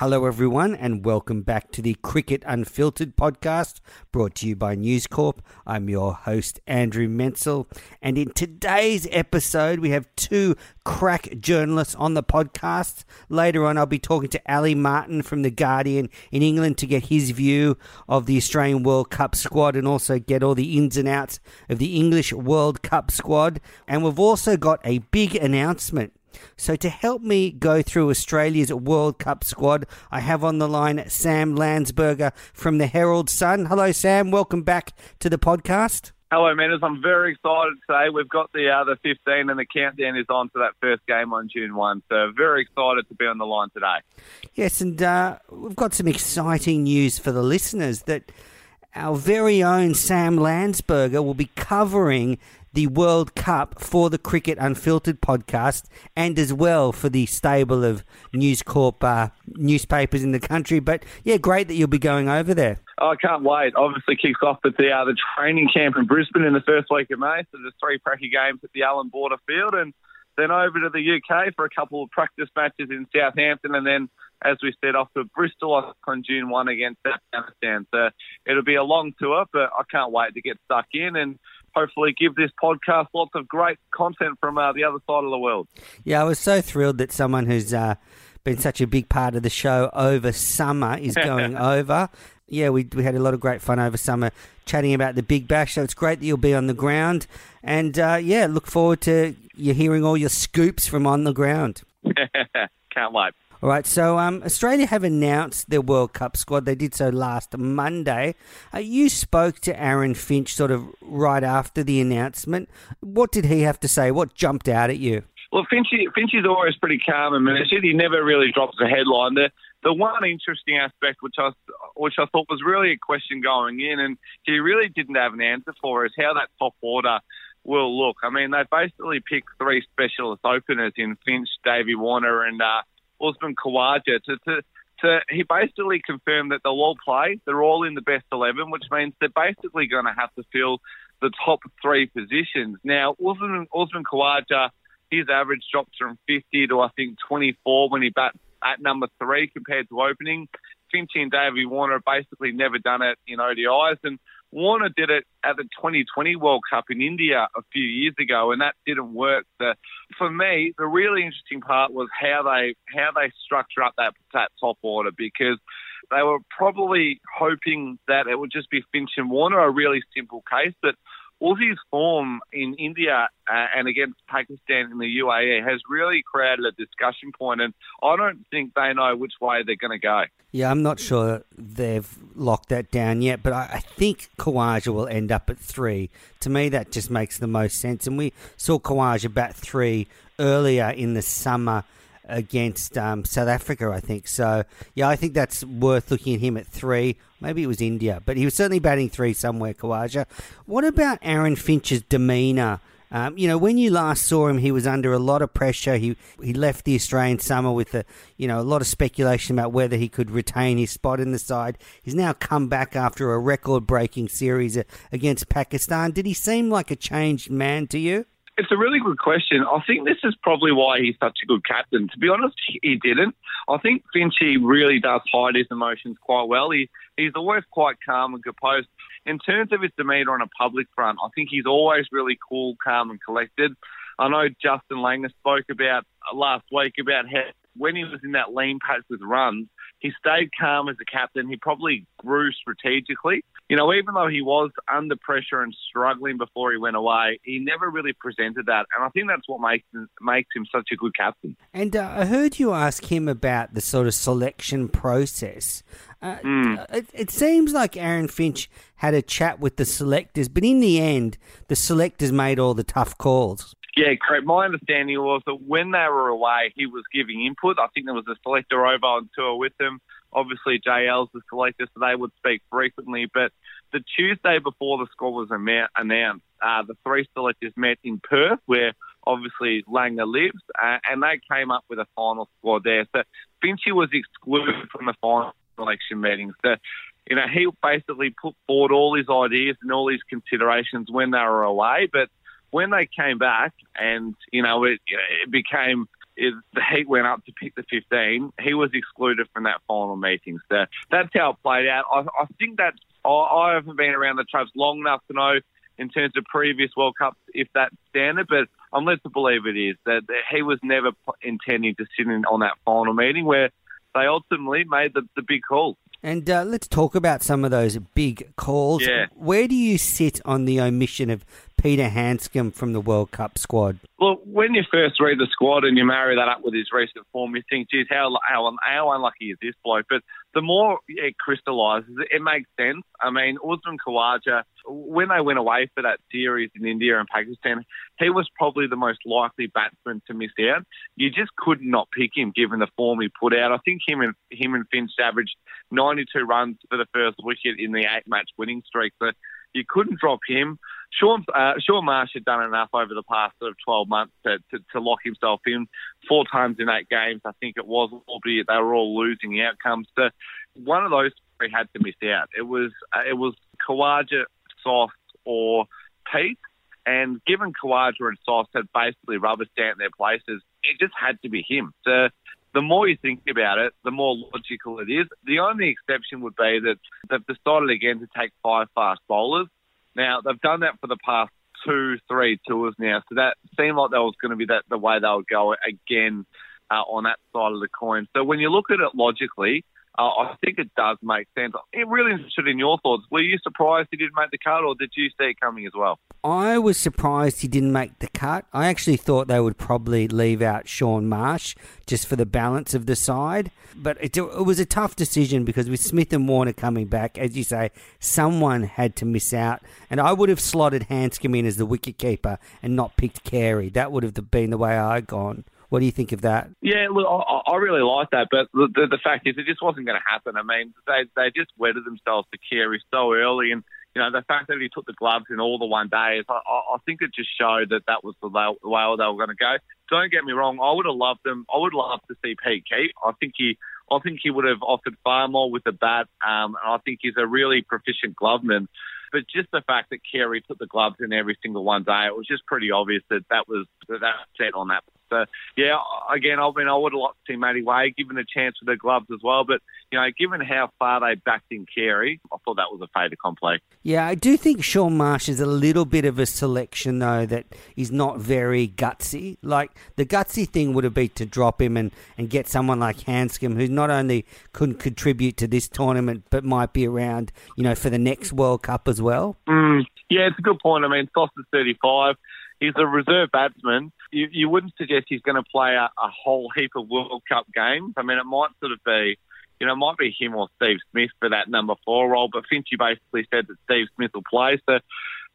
Hello, everyone, and welcome back to the Cricket Unfiltered podcast brought to you by News Corp. I'm your host, Andrew Menczel, and in today's episode, we have two crack journalists on the podcast. Later on, I'll be talking to Ali Martin from The Guardian in England to get his view of the Australian World Cup squad and also get all the ins and outs of the English World Cup squad. And we've also got a big announcement so, to help me go through Australia's World Cup squad, I have on the line Sam Landsberger from the Herald Sun. Hello, Sam. Welcome back to the podcast. Hello, Menners. I'm very excited today. We've got the uh, the 15 and the countdown is on to that first game on June 1. So, very excited to be on the line today. Yes, and uh, we've got some exciting news for the listeners that our very own Sam Landsberger will be covering the World Cup for the Cricket Unfiltered podcast and as well for the stable of News Corp uh, newspapers in the country. But yeah, great that you'll be going over there. Oh, I can't wait. Obviously, kicks off with the uh, the training camp in Brisbane in the first week of May. So there's three pracky games at the Allan Border Field, and then over to the UK for a couple of practice matches in Southampton, and then, as we said, off to Bristol on June one against Afghanistan. So it'll be a long tour, but I can't wait to get stuck in and hopefully give this podcast lots of great content from uh, the other side of the world. Yeah, I was so thrilled that someone who's uh, been such a big part of the show over summer is going over. Yeah, we, we had a lot of great fun over summer chatting about the Big Bash. So it's great that you'll be on the ground. And uh, yeah, look forward to you hearing all your scoops from on the ground. Can't wait. All right, so um, Australia have announced their World Cup squad. They did so last Monday. Uh, you spoke to Aaron Finch sort of right after the announcement. What did he have to say? What jumped out at you? Well, Finchy, Finchy's always pretty calm and measured. He never really drops a headline. The, the one interesting aspect, which I, which I thought was really a question going in, and he really didn't have an answer for, is how that top order will look. I mean, they basically picked three specialist openers in Finch, Davey Warner, and uh, Usman Khawaja to, to, to, he basically confirmed that they'll all play. They're all in the best 11, which means they're basically going to have to fill the top three positions. Now, Usman, Usman Khawaja, his average drops from 50 to, I think, 24 when he bats at number three compared to opening. Finchy and Davey Warner have basically never done it in ODIs. And Warner did it at the 2020 World Cup in India a few years ago, and that didn't work. The, for me, the really interesting part was how they how they structure up that that top order because they were probably hoping that it would just be Finch and Warner, a really simple case, but Aussie's form in India uh, and against Pakistan in the UAE has really created a discussion point, and I don't think they know which way they're going to go. Yeah, I'm not sure they've locked that down yet, but I, I think Khawaja will end up at three. To me, that just makes the most sense. And we saw Khawaja bat three earlier in the summer against um, South Africa, I think. So, yeah, I think that's worth looking at him at three. Maybe it was India, but he was certainly batting three somewhere, Khawaja. What about Aaron Finch's demeanour? Um, you know, when you last saw him, he was under a lot of pressure. He he left the Australian summer with a you know a lot of speculation about whether he could retain his spot in the side. He's now come back after a record-breaking series against Pakistan. Did he seem like a changed man to you? It's a really good question. I think this is probably why he's such a good captain. To be honest, he didn't. I think Finchy really does hide his emotions quite well. He he's always quite calm and composed. In terms of his demeanour on a public front, I think he's always really cool, calm, and collected. I know Justin Langer spoke about last week about how when he was in that lean patch with runs, he stayed calm as a captain. He probably grew strategically. You know, even though he was under pressure and struggling before he went away, he never really presented that. And I think that's what makes him, makes him such a good captain. And uh, I heard you ask him about the sort of selection process. Uh, Mm. it, it seems like Aaron Finch had a chat with the selectors, but in the end, the selectors made all the tough calls. Yeah, correct. My understanding was that when they were away, he was giving input. I think there was a selector over on tour with them. Obviously, JL's the selector, so they would speak frequently. But the Tuesday before the score was announced, uh, the three selectors met in Perth, where obviously Langer lives, uh, and they came up with a final squad there. So Finchy was excluded from the final selection meetings. So, you know, he basically put forward all his ideas and all his considerations when they were away, but when they came back and you know it, it became it, the heat went up to pick the 15, he was excluded from that final meeting. So that's how it played out. I, I think that I, I haven't been around the traps long enough to know in terms of previous World Cups if that's standard, but I'm led to believe it is that, that he was never p- intending to sit in on that final meeting where they ultimately made the, the big call. And uh, let's talk about some of those big calls. Yeah. Where do you sit on the omission of Peter Handscomb from the World Cup squad? Well, when you first read the squad and you marry that up with his recent form, you think, geez, how, how, how unlucky is this bloke? But the more it crystallises, it makes sense. I mean, Usman Khawaja, when they went away for that series in India and Pakistan, he was probably the most likely batsman to miss out. You just could not pick him given the form he put out. I think him and him and Finch averaged 92 runs for the first wicket in the eight-match winning streak. So you couldn't drop him. Shaun, uh, Shaun Marsh had done enough over the past sort of 12 months to, to, to lock himself in four times in eight games. I think it was, albeit they were all losing outcomes. So one of those three had to miss out. It was uh, it was Khawaja, Sauce, or Pete. And given Khawaja and Sauce had basically rubber stamped their places, it just had to be him. So the more you think about it, the more logical it is. The only exception would be that they've decided again to take five fast bowlers. Now they've done that for the past two, three tours now, so that seemed like that was going to be that the way they would go again uh, on that side of the coin. So when you look at it logically, uh, I think it does make sense. I'm really interested in your thoughts. Were you surprised he didn't make the cut, or did you see it coming as well? I was surprised he didn't make the cut. I actually thought they would probably leave out Shaun Marsh just for the balance of the side. But it, it was a tough decision because with Smith and Warner coming back, as you say, someone had to miss out. And I would have slotted Handscomb in as the wicketkeeper and not picked Carey. That would have been the way I'd gone. What do you think of that? Yeah, look, I, I really like that, but the, the, fact is, it just wasn't going to happen. I mean, they they just wedded themselves to Carey so early, and you know the fact that he took the gloves in all the one days, I, I think it just showed that that was the way they were going to go. Don't get me wrong, I would have loved them. I would love to see Pete keep. I think he. I think he would have offered far more with the bat, um, and I think he's a really proficient gloveman. But just the fact that Carey put the gloves in every single one day, it was just pretty obvious that that was that that set on that. So yeah, again, I mean, I would have liked to see Matty Wade given a chance with the gloves as well. But you know, given how far they backed in Carey, I thought that was a fait accompli. Yeah, I do think Shaun Marsh is a little bit of a selection, though, that is not very gutsy. Like, the gutsy thing would have been to drop him and, and get someone like Handscomb, who not only couldn't contribute to this tournament, but might be around, you know, for the next World Cup as well. Mm, yeah, it's a good point. I mean, Sauce is 35. He's a reserve batsman. You, you wouldn't suggest he's going to play a, a whole heap of World Cup games. I mean, it might sort of be, you know, it might be him or Steve Smith for that number four role. But Finchy basically said that Steve Smith will play. So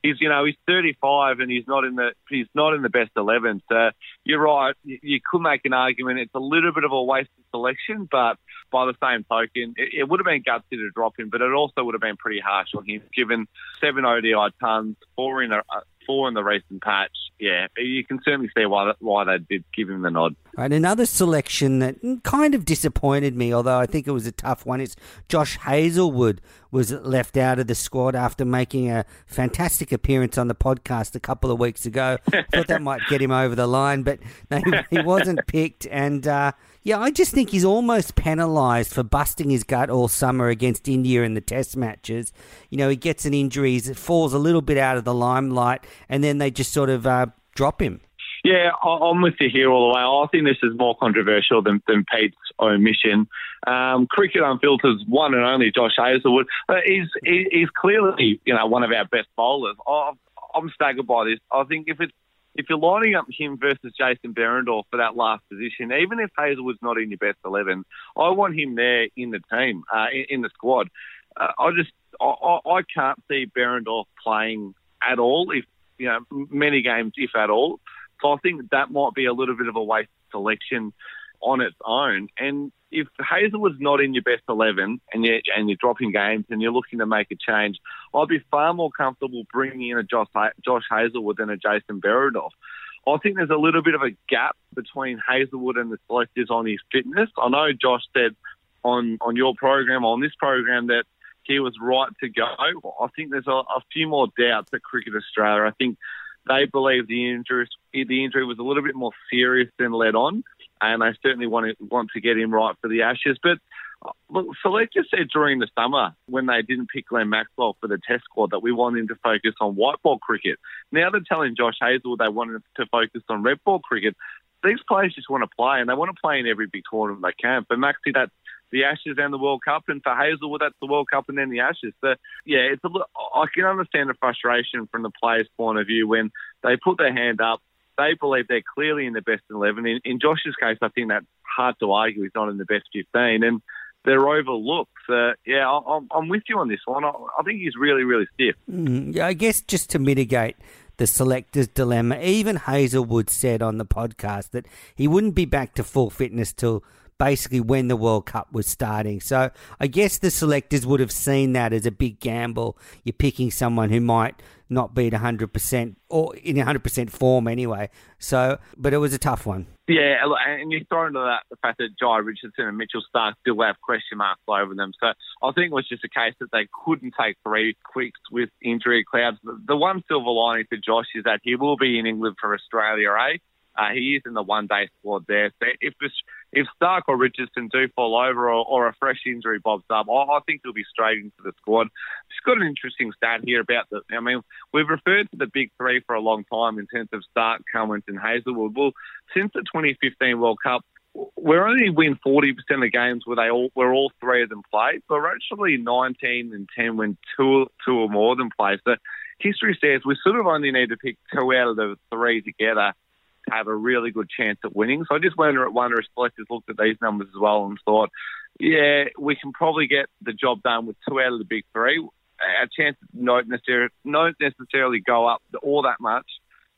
he's, you know, he's 35 and he's not in the he's not in the best 11. So you're right. You, you could make an argument it's a little bit of a wasted selection, but by the same token, it, it would have been gutsy to drop him, but it also would have been pretty harsh on him, given seven ODI tons, four in a, four in the recent patch. Yeah, you can certainly see why why they did give him the nod. Right, another selection that kind of disappointed me, although I think it was a tough one, is Josh Hazlewood was left out of the squad after making a fantastic appearance on the podcast a couple of weeks ago. Thought that might get him over the line, but no, he wasn't picked. And uh, yeah, I just think he's almost penalised for busting his gut all summer against India in the Test matches. You know, he gets an injury, it falls a little bit out of the limelight, and then they just sort of uh, drop him. Yeah, I'm with you here all the way. I think this is more controversial than, than Pete's omission. Um, cricket Unfiltered's one and only Josh Hazlewood. Uh, he's, he's clearly, you know, one of our best bowlers. I'm staggered by this. I think if it's if you're lining up him versus Jason Behrendorff for that last position, even if Hazlewood's not in your best 11, I want him there in the team, uh, in, in, the squad. Uh, I just, I, I can't see Behrendorff playing at all, if, you know, many games, if at all. So I think that might be a little bit of a waste selection on its own. And if Hazlewood's not in your best 11 and you're, and you're dropping games and you're looking to make a change, I'd be far more comfortable bringing in a Josh, Josh Hazlewood than a Jason Behrendorff. I think there's a little bit of a gap between Hazlewood and the selectors on his fitness. I know Josh said on, on your program, on this program, that he was right to go. I think there's a, a few more doubts at Cricket Australia. I think they believe the injury the injury was a little bit more serious than led on, and they certainly want to want to get him right for the Ashes. But look, selectors said during the summer when they didn't pick Glenn Maxwell for the Test squad that we want him to focus on white ball cricket. Now they're telling Josh Hazlewood they want him to focus on red ball cricket. These players just want to play, and they want to play in every big tournament they can. For Maxi, that's the Ashes and the World Cup, and for Hazlewood, that's the World Cup and then the Ashes. So, yeah, it's a, I can understand the frustration from the players' point of view when they put their hand up. They believe they're clearly in the best 11. In, in Josh's case, I think that's hard to argue. He's not in the best 15. And they're overlooked. So, yeah, I'm, I'm with you on this one. I, I think he's really, really stiff. Mm, yeah, I guess just to mitigate the selector's dilemma, even Hazlewood said on the podcast that he wouldn't be back to full fitness till basically when the World Cup was starting. So I guess the selectors would have seen that as a big gamble. You're picking someone who might not be at 100% or in 100% form anyway. So, but it was a tough one. Yeah, and you throw into that the fact that Jhye Richardson and Mitchell Starc still have question marks over them. So I think it was just a case that they couldn't take three quicks with injury clouds. The one silver lining for Josh is that he will be in England for Australia, eh? Uh, he is in the one day squad there. So if if Starc or Richardson do fall over or, or a fresh injury bobs up, I, I, think he'll be straight into the squad. Just got an interesting stat here about the. I mean, we've referred to the big three for a long time in terms of Starc, Cummins, and Hazlewood. Well, since the 2015 World Cup, we're only win 40% of games where they all where all three of them play, but we're actually 19 and 10 when two two or more of them play. So history says we sort of only need to pick two out of the three together have a really good chance at winning. So I just wonder, wonder if selectors looked at these numbers as well and thought, yeah, we can probably get the job done with two out of the big three. Our chances don't necessarily, don't necessarily go up all that much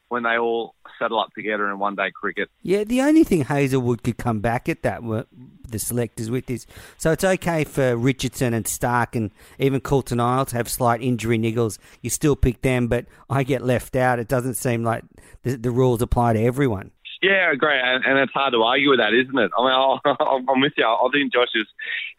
when they all settle up together in one day cricket. Yeah, the only thing Hazlewood could come back at that were the selectors with is so it's okay for Richardson and Starc and even Coulter-Nile to have slight injury niggles. You still pick them, but I get left out. It doesn't seem like the, the rules apply to everyone. Yeah, great, and, and, it's hard to argue with that, isn't it? I mean, i am with you. I think Josh is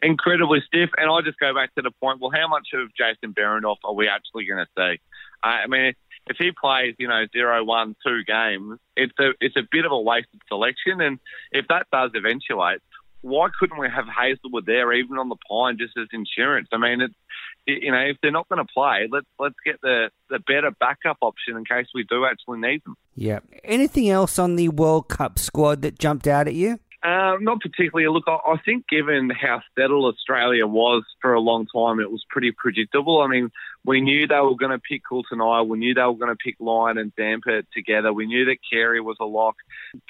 incredibly stiff, and I just go back to the point. Well, how much of Jason Behrendorff are we actually going to see? I mean, if he plays, you know, zero, one, two games, it's a it's a bit of a wasted selection. And if that does eventuate, why couldn't we have Hazlewood there, even on the pine, just as insurance? I mean, it's you know, if they're not going to play, let's let's get the the better backup option in case we do actually need them. Yeah. Anything else on the World Cup squad that jumped out at you? Um, not particularly. Look, I, I think given how settled Australia was for a long time, it was pretty predictable. I mean, we knew they were going to pick Coulter-Nile. We knew they were going to pick Lyon and Zampa together. We knew that Carey was a lock.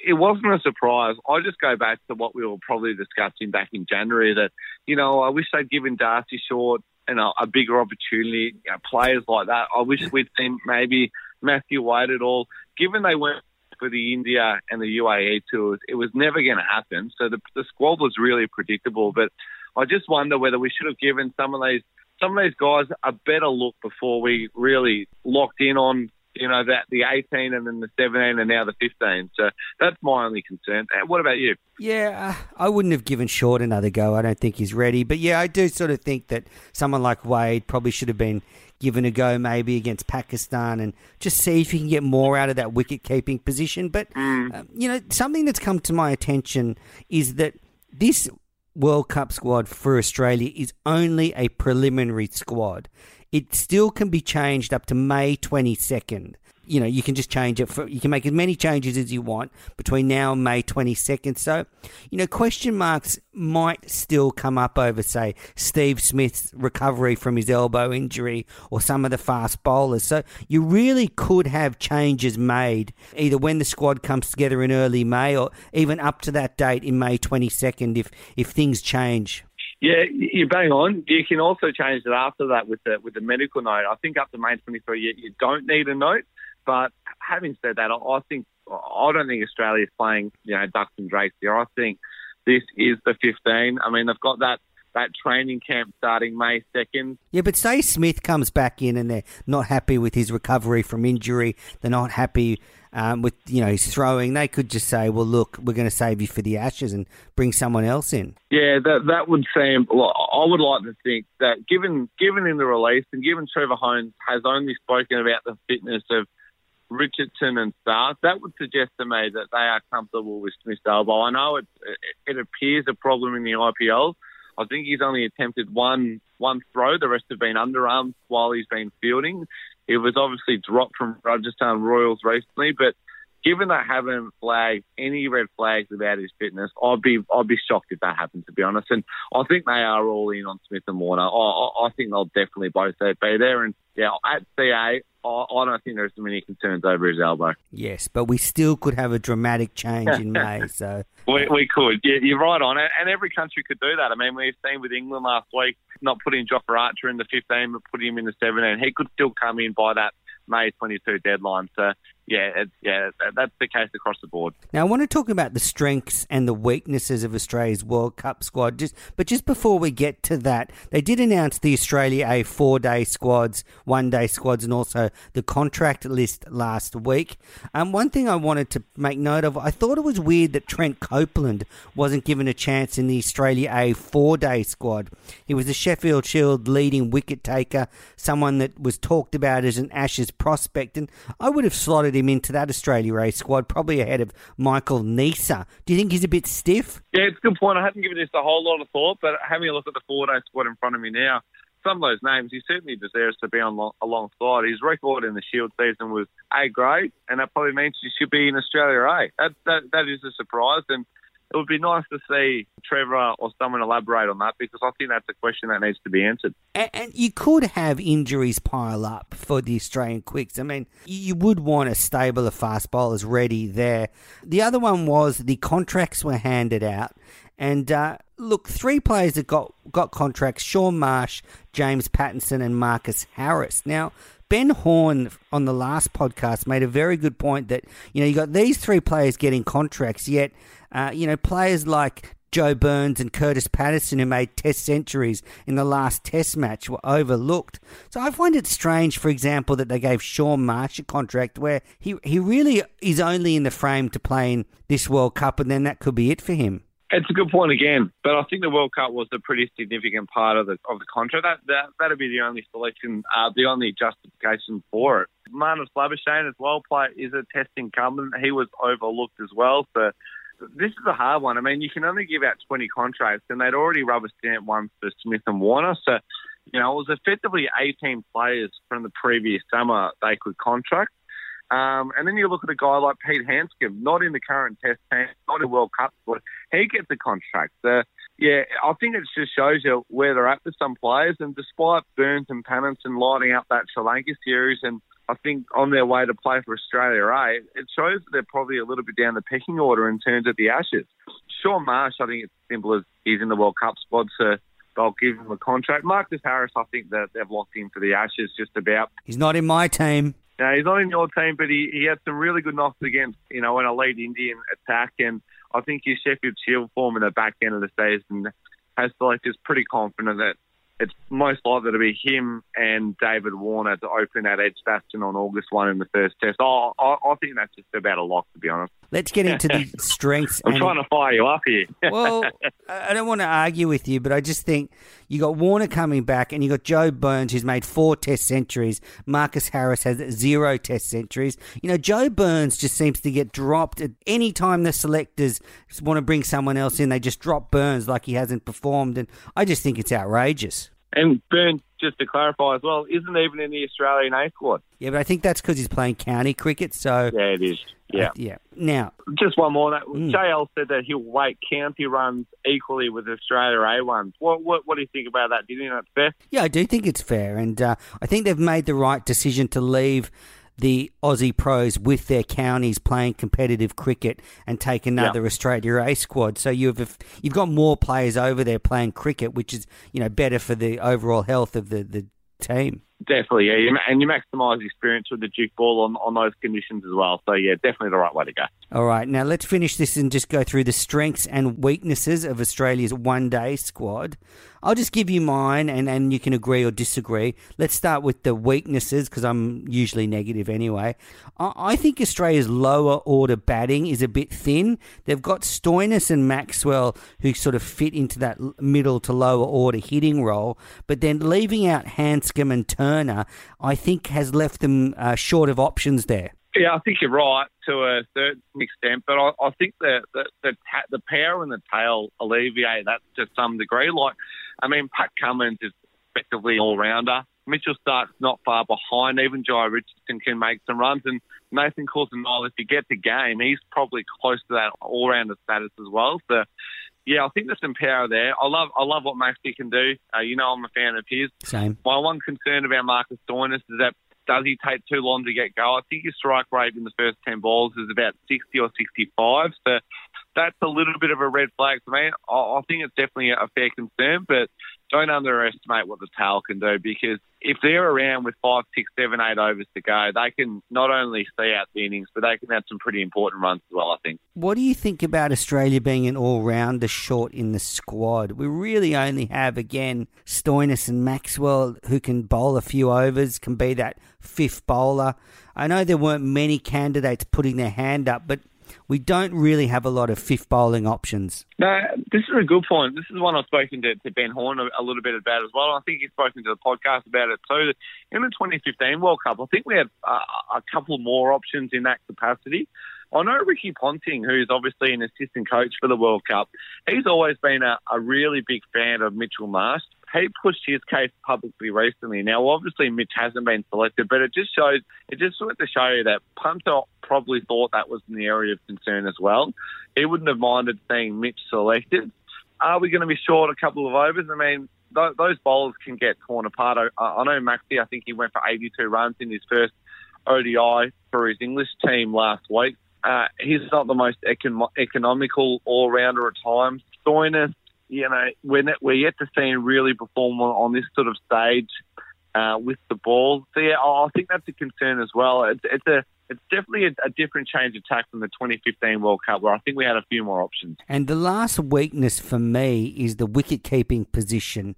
It wasn't a surprise. I just go back to what we were probably discussing back in January that, you know, I wish they'd given Darcy Short you know, a bigger opportunity. You know, players like that. I wish we'd seen maybe Matthew Wade at all. Given they weren't for the India and the UAE tours, it was never going to happen. So the, the squad was really predictable. But I just wonder whether we should have given some of these some of these guys a better look before we really locked in on you know that the 18 and then the 17 and now the 15. So that's my only concern. Uh, what about you? Yeah, uh, I wouldn't have given Short another go. I don't think he's ready. But yeah, I do sort of think that someone like Wade probably should have been given a go maybe against Pakistan and just see if you can get more out of that wicket keeping position. But, mm. uh, you know, something that's come to my attention is that this World Cup squad for Australia is only a preliminary squad. It still can be changed up to May 22nd. You know, you can just change it for, you can make as many changes as you want between now and May 22nd. So, you know, question marks might still come up over, say, Steve Smith's recovery from his elbow injury or some of the fast bowlers. So you really could have changes made either when the squad comes together in early May or even up to that date in May 22nd if, if things change. Yeah, you're bang on. You can also change it after that with the with the medical note. I think up to May 23, you, you don't need a note. But having said that, I think I don't think Australia is playing you know ducks and drakes here. I think this is the 15. I mean, they've got that that training camp starting May 2nd. Yeah, but say Smith comes back in and they're not happy with his recovery from injury, they're not happy um, with you know his throwing, they could just say, "Well, look, we're going to save you for the Ashes and bring someone else in." Yeah, that that would seem. I would like to think that given given in the release and given Trevor Hohns has only spoken about the fitness of Richardson and Starc, that would suggest to me that they are comfortable with Smith's elbow. I know it, it appears a problem in the IPL. I think he's only attempted one one throw. The rest have been underarms while he's been fielding. It was obviously dropped from Rajasthan Royals recently, but given they haven't flagged any red flags about his fitness, I'd be I'd be shocked if that happened to be honest. And I think they are all in on Smith and Warner. I, I think they'll definitely both be there. And yeah, at CA, I, I don't think there's many concerns over his elbow. Yes, but we still could have a dramatic change in May. So we, we could. Yeah, you're right on it. And every country could do that. I mean, we've seen with England last week, not putting Jofra Archer in the 15, but putting him in the 17. He could still come in by that May 22 deadline. So yeah, yeah, that's the case across the board. Now, I want to talk about the strengths and the weaknesses of Australia's World Cup squad. Just, but just before we get to that, they did announce the Australia A four-day squads, one-day squads, and also the contract list last week. Um, one thing I wanted to make note of, I thought it was weird that Trent Copeland wasn't given a chance in the Australia A four-day squad. He was the Sheffield Shield leading wicket taker, someone that was talked about as an Ashes prospect, and I would have slotted him into that Australia A squad, probably ahead of Michael Neser. Do you think he's a bit stiff? Yeah, it's a good point. I haven't given this a whole lot of thought, but having a look at the four day squad in front of me now, some of those names, he certainly deserves to be on alongside. His record in the Shield season was A grade, and that probably means he should be in Australia A. That that, that is a surprise, and it would be nice to see Trevor or someone elaborate on that because I think that's a question that needs to be answered. And, and, you could have injuries pile up for the Australian quicks. I mean, you would want a stable of fast bowlers ready there. The other one was the contracts were handed out. And uh, look, three players that got, got contracts Shaun Marsh, James Pattinson, and Marcus Harris. Now, Ben Horne on the last podcast made a very good point that, you know, you got these three players getting contracts, yet, uh, you know, players like Joe Burns and Kurtis Patterson, who made test centuries in the last test match, were overlooked. So I find it strange, for example, that they gave Shaun Marsh a contract where he, he really is only in the frame to play in this World Cup, and then that could be it for him. It's a good point again, but I think the World Cup was a pretty significant part of the of the contract. That that that'd be the only selection, uh, the only justification for it. Marnus Labuschagne as well play is a test incumbent. He was overlooked as well. So this is a hard one. I mean, you can only give out 20 contracts, and they'd already rubber stamped one for Smith and Warner. So, you know, it was effectively 18 players from the previous summer they could contract. Um, and then you look at a guy like Pete Handscomb, not in the current Test team, not in World Cup, but he gets a contract. Uh, yeah, I think it just shows you where they're at with some players. And despite Burns and Pattinson lighting up that Sri Lanka series, and I think on their way to play for Australia A, it shows that they're probably a little bit down the pecking order in terms of the Ashes. Shaun Marsh, I think it's simple as he's in the World Cup squad, so they'll give him a contract. Marcus Harris, I think that they've locked in for the Ashes just about. He's not in my team. No, he's not in your team, but he, he had some really good knocks against, you know, an elite Indian attack. And I think his Sheffield Shield form in the back end of the season has selectors pretty confident that it's most likely to be him and David Warner to open that Edgbaston on August 1 in the first test. Oh, I, I think that's just about a lock, to be honest. Let's get into the strengths. I'm trying to fire you up here. well, I don't want to argue with you, but I just think you got Warner coming back, and you got Joe Burns, who's made four Test centuries. Marcus Harris has zero Test centuries. You know, Joe Burns just seems to get dropped at any time the selectors want to bring someone else in. They just drop Burns like he hasn't performed, and I just think it's outrageous. And Burns, just to clarify as well, isn't even in the Australian A squad. Yeah, but I think that's because he's playing county cricket. So Yeah, it is. Yeah. uh, yeah. Now, Just one more. That Mm. JL said that he'll weight county runs equally with Australia A ones. What, what what do you think about that? Do you think that's fair? Yeah, I do think it's fair, and uh, I think they've made the right decision to leave the Aussie pros with their counties playing competitive cricket and take another Australia A squad. So you've you've got more players over there playing cricket, which is you know better for the overall health of the, the team. Definitely, yeah. And you maximise experience with the Duke ball on, on those conditions as well. So, yeah, definitely the right way to go. All right, now let's finish this and just go through the strengths and weaknesses of Australia's one day squad. I'll just give you mine and, and you can agree or disagree. Let's start with the weaknesses because I'm usually negative anyway. I, I think Australia's lower order batting is a bit thin. They've got Stoinis and Maxwell who sort of fit into that middle to lower order hitting role, but then leaving out Handscomb and Turner, I think has left them uh, short of options there. Yeah, I think you're right to a certain extent, but I, I think the the the, ta- the power and the tail alleviate that to some degree. Like, I mean, Pat Cummins is effectively all rounder. Mitchell Starc's not far behind. Even Jhye Richardson can make some runs, and Nathan Coulter-Nile, if you get the game, he's probably close to that all rounder status as well. So. Yeah, I think there's some power there. I love, I love what Maxi can do. Uh, you know, I'm a fan of his. Same. My one concern about Marcus Stoinis is that does he take too long to get go? I think his strike rate in the first 10 balls is about 60 or 65. So that's a little bit of a red flag for me. I, I think it's definitely a fair concern, but don't underestimate what the tail can do because if they're around with five, six, seven, eight overs to go, they can not only stay out the innings, but they can have some pretty important runs as well, I think. What do you think about Australia being an all rounder short in the squad? We really only have, again, Stoinis and Maxwell who can bowl a few overs, can be that fifth bowler. I know there weren't many candidates putting their hand up, but we don't really have a lot of fifth bowling options. No, this is a good point. This is one I've spoken to, to Ben Horne a, a little bit about as well. I think he's spoken to the podcast about it too. In the 2015 World Cup, I think we had uh, a couple more options in that capacity. I know Ricky Ponting, who's obviously an assistant coach for the World Cup, he's always been a, a really big fan of Mitchell Marsh. He pushed his case publicly recently. Now, obviously, Mitch hasn't been selected, but it just shows, it just went to show you that Punter probably thought that was an area of concern as well. He wouldn't have minded seeing Mitch selected. Are we going to be short a couple of overs? I mean, th- those bowlers can get torn apart. I, I know Maxi, I think he went for 82 runs in his first ODI for his English team last week. Uh, he's not the most econ- economical all rounder at times. Stoinis, you know, we're, ne- we're yet to see him really perform on, on this sort of stage uh, with the ball. So yeah, I I think that's a concern as well. It's, it's a it's definitely a, a different change of tack from the 2015 World Cup, where I think we had a few more options. And the last weakness for me is the wicket keeping position.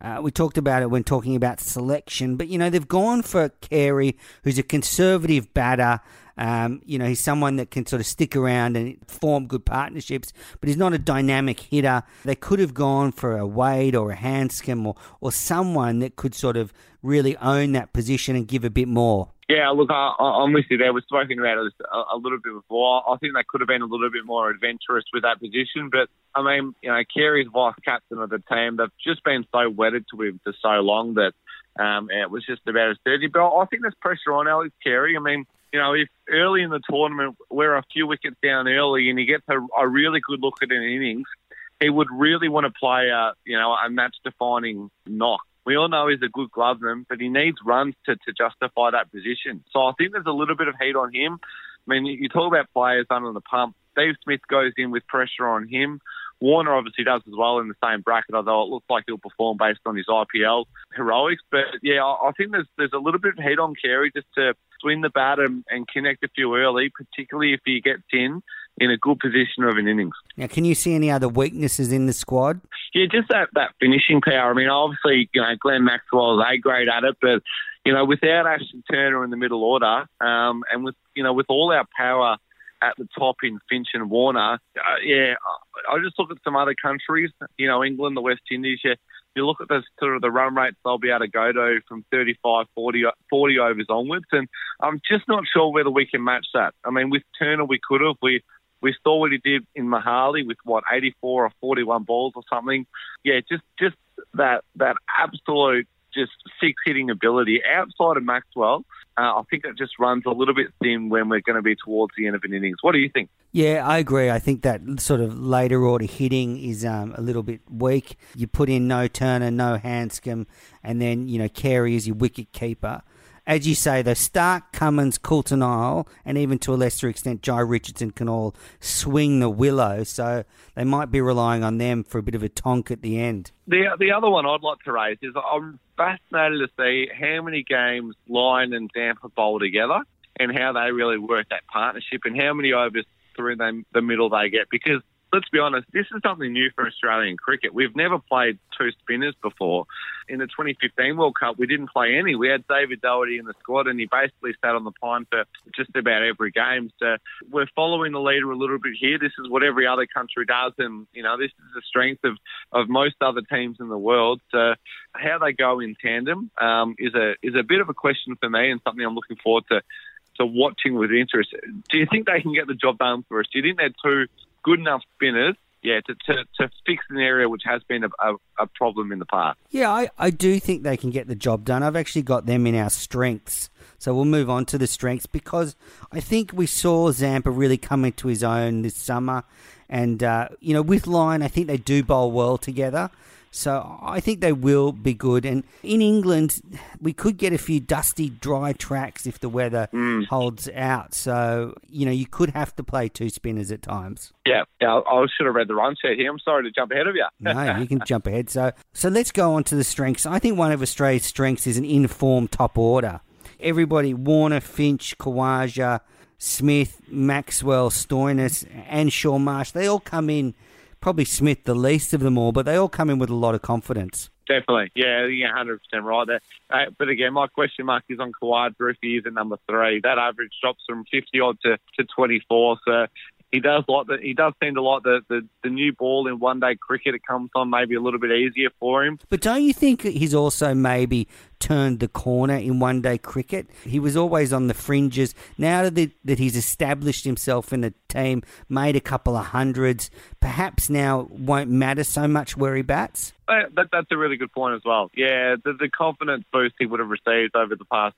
Uh, we talked about it when talking about selection, but you know they've gone for Carey, who's a conservative batter. Um, you know he's someone that can sort of stick around and form good partnerships, but he's not a dynamic hitter. They could have gone for a Wade or a Handscomb or or someone that could sort of really own that position and give a bit more. Yeah, look, I, I'm with you there. We've spoken about it a, a little bit before. I think they could have been a little bit more adventurous with that position. But, I mean, you know, Carey's vice captain of the team, they've just been so wedded to him for so long that um, it was just about as dirty. But I think there's pressure on Alex Carey. I mean, you know, if early in the tournament we're a few wickets down early and he gets a, a really good look at an innings, he would really want to play a, you know, a match-defining knock. We all know he's a good gloveman, but he needs runs to, to justify that position. So I think there's a little bit of heat on him. I mean, you, talk about players under the pump. Dave Smith goes in with pressure on him. Warner obviously does as well in the same bracket, although it looks like he'll perform based on his IPL heroics. But yeah, I think there's there's a little bit of heat on Carey just to swing the bat and, and connect a few early, particularly if he gets in in a good position of an innings. Now, can you see any other weaknesses in the squad? Yeah, just that, that finishing power. I mean, obviously, you know, Glenn Maxwell is A grade at it, but, you know, without Ashton Turner in the middle order, um, and with, you know, with all our power at the top in Finch and Warner, uh, yeah, I I just look at some other countries, you know, England, the West Indies, yeah, you look at the sort of the run rates they'll be able to go to from 35, 40, 40 overs onwards, and I'm just not sure whether we can match that. I mean, with Turner, we could have. We we saw what he did in Mohali with what 84 or 41 balls or something. Yeah, just just that that absolute just six hitting ability outside of Maxwell. Uh, I think it just runs a little bit thin when we're going to be towards the end of an innings. What do you think? Yeah, I agree. I think that sort of later order hitting is um, a little bit weak. You put in no Turner, no Handscomb, and then you know Carey is your wicket keeper as you say, though, Starc, Cummins, Coulter-Nile, and even to a lesser extent, Jhye Richardson can all swing the willow. So they might be relying on them for a bit of a tonk at the end. The the other one I'd like to raise is I'm fascinated to see how many games Lyon and Zampa bowl together and how they really work that partnership and how many overs through the, the middle they get because let's be honest, this is something new for Australian cricket. We've never played two spinners before. In the 2015 World Cup, we didn't play any. We had David Doherty in the squad, and he basically sat on the pine for just about every game. So we're following the leader a little bit here. This is what every other country does, and you know this is the strength of, of most other teams in the world. So how they go in tandem um, is a is a bit of a question for me, and something I'm looking forward to to watching with interest. Do you think they can get the job done for us? Do you think they're two good enough spinners yeah, to, to, to fix an area which has been a, a, a, problem in the past. Yeah, I, I do think they can get the job done. I've actually got them in our strengths. So we'll move on to the strengths because I think we saw Zampa really come into his own this summer. And, uh, you know, with Lyon, I think they do bowl well together. So I think they will be good. And in England, we could get a few dusty, dry tracks if the weather mm. holds out. So, you know, you could have to play two spinners at times. Yeah, I should have read the run sheet here. I'm sorry to jump ahead of you. no, you can jump ahead. So, so let's go on to the strengths. I think one of Australia's strengths is an informed top order. Everybody, Warner, Finch, Khawaja, Smith, Maxwell, Stoinis, and Shaun Marsh, they all come in probably Smith the least of them all, but they all come in with a lot of confidence. Definitely, yeah, you're 100 percent right there. Uh, but again, my question mark is on Kawhi If he is at number three. That average drops from 50 odd to, to 24. So he does like the, he does seem to like the, the, the new ball in one day cricket. It comes on maybe a little bit easier for him. But don't you think he's also maybe turned the corner in one day cricket? He was always on the fringes. Now that that he's established himself in the team, made a couple of hundreds, perhaps now won't matter so much where he bats. Uh, that, that's a really good point as well. Yeah, the, the confidence boost he would have received over the past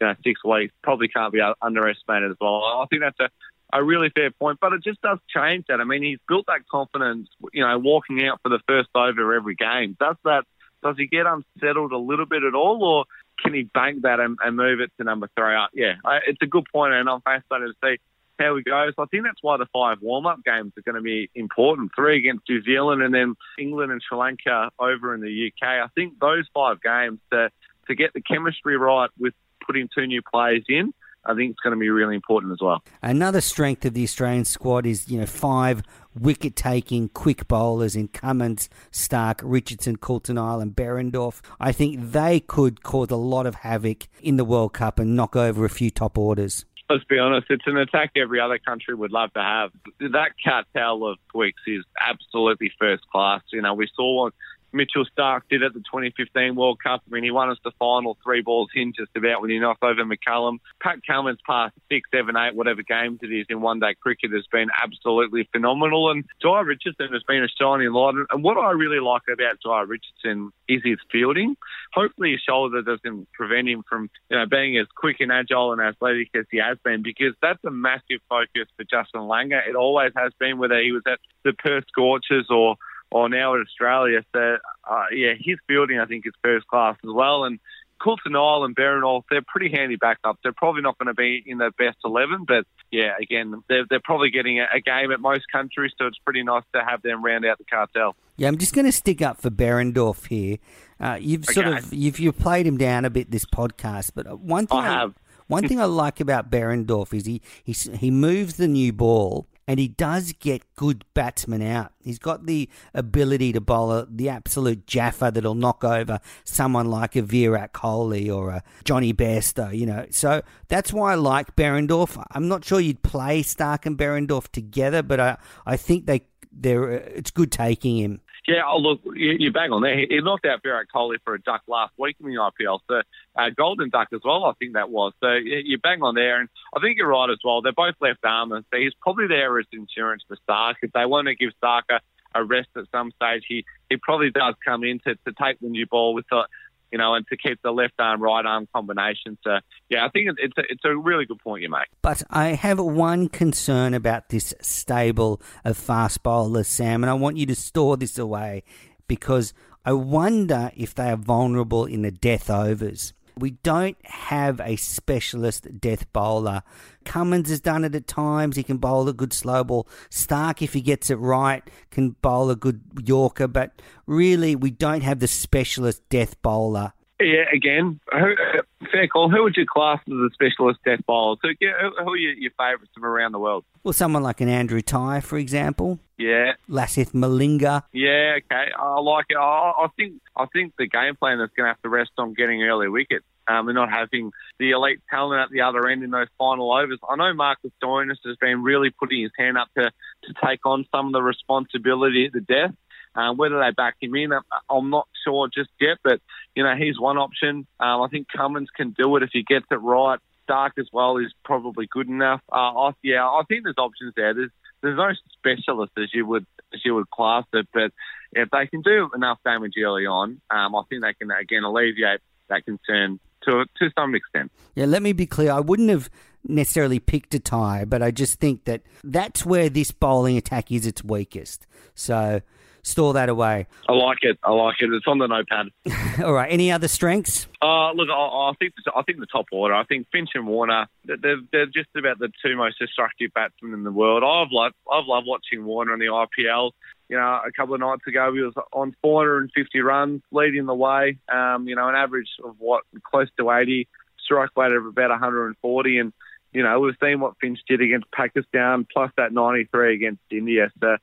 you know, six weeks probably can't be underestimated as well. I think that's a, a really fair point, but it just does change that. I mean, he's built that confidence, you know, walking out for the first over every game. Does that? Does he get unsettled a little bit at all, or can he bank that and, and move it to number three? Uh, yeah, it's a good point, and I'm fascinated to see how he goes. I think that's why the five warm-up games are going to be important. Three against New Zealand, and then England and Sri Lanka over in the UK. I think those five games to to get the chemistry right with putting two new players in I think it's going to be really important as well. Another strength of the Australian squad is, you know, five wicket-taking quick bowlers in Cummins, Starc, Richardson, Coulter Nile and Behrendorff. I think they could cause a lot of havoc in the World Cup and knock over a few top orders. Let's be honest, it's an attack every other country would love to have. That cartel of quicks is absolutely first class. You know, we saw Mitchell Starc did at the 2015 World Cup. I mean, he won us the final three balls in just about when he knocked over McCullum. Pat Cummins past six, seven, eight, whatever games it is in one day cricket has been absolutely phenomenal. And Jhye Richardson has been a shining light. And what I really like about Jhye Richardson is his fielding. Hopefully his shoulder doesn't prevent him from, you know, being as quick and agile and athletic as he has been because that's a massive focus for Justin Langer. It always has been, whether he was at the Perth Scorchers or or now at Australia. So, uh, yeah, his fielding, I think, is first class as well. And Coulter Nile and Behrendorff, they're pretty handy backups. They're probably not going to be in the best 11, but yeah, again, they're, they're probably getting a, a, game at most countries, so it's pretty nice to have them round out the cartel. Yeah, I'm just going to stick up for Behrendorff here. Uh, you've okay. sort of you've you've played him down a bit this podcast, but uh, one thing I, I one thing I like about Behrendorff is he he he moves the new ball and he does get good batsmen out. He's got the ability to bowl the absolute jaffa that'll knock over someone like a Virat Kohli or a Jonny Bairstow, you know. So that's why I like Behrendorff. I'm not sure you'd play Starc and Behrendorff together, but I, I think they they're uh, it's good taking him. Yeah, oh, look, you, bang on there. He, knocked out Virat Kohli for a duck last week in the IPL. So, uh, golden duck as well, I think that was. So, you, bang on there. And I think you're right as well. They're both left armers. So, he's probably there as insurance for Starc. If they want to give Starc a, a rest at some stage, he, he probably does come in to, to take the new ball with the, you know, and to keep the left arm, right arm combination. So, yeah, I think it's a, it's a really good point you make. But I have one concern about this stable of fast bowlers, Sam, and I want you to store this away because I wonder if they are vulnerable in the death overs. We don't have a specialist death bowler. Cummins has done it at times. He can bowl a good slow ball. Starc, if he gets it right, can bowl a good Yorker. But really, we don't have the specialist death bowler. Yeah, again, who, uh, fair call. Who would you class as a specialist death bowler? So, who are your, your favourites from around the world? Well, someone like an Andrew Tye, for example. Yeah. Lasith Malinga. Yeah, okay. I like it. I, I think I think the game plan is going to have to rest on getting early wickets um, and not having the elite talent at the other end in those final overs. I know Marcus Stoinis has been really putting his hand up to, to take on some of the responsibility at the death. Um, whether they back him in, I'm not sure just yet, but you know he's one option. Um, I think Cummins can do it if he gets it right. Starc as well is probably good enough. Uh, I, yeah, I think there's options there. There's there's no specialist as you would as you would class it, but if they can do enough damage early on, um, I think they can again alleviate that concern to to some extent. Yeah, let me be clear. I wouldn't have necessarily picked a tie, but I just think that that's where this bowling attack is its weakest. So store that away. I like it. I like it. It's on the notepad. All right. Any other strengths? Uh, look, I, I think I think the top order. I think Finch and Warner. They're, they're just about the two most destructive batsmen in the world. I've loved I've loved watching Warner in the IPL. You know, a couple of nights ago he was on 450 runs, leading the way. Um, you know, an average of what close to 80, strike rate of about 140, and you know we've seen what Finch did against Pakistan, plus that 93 against India. So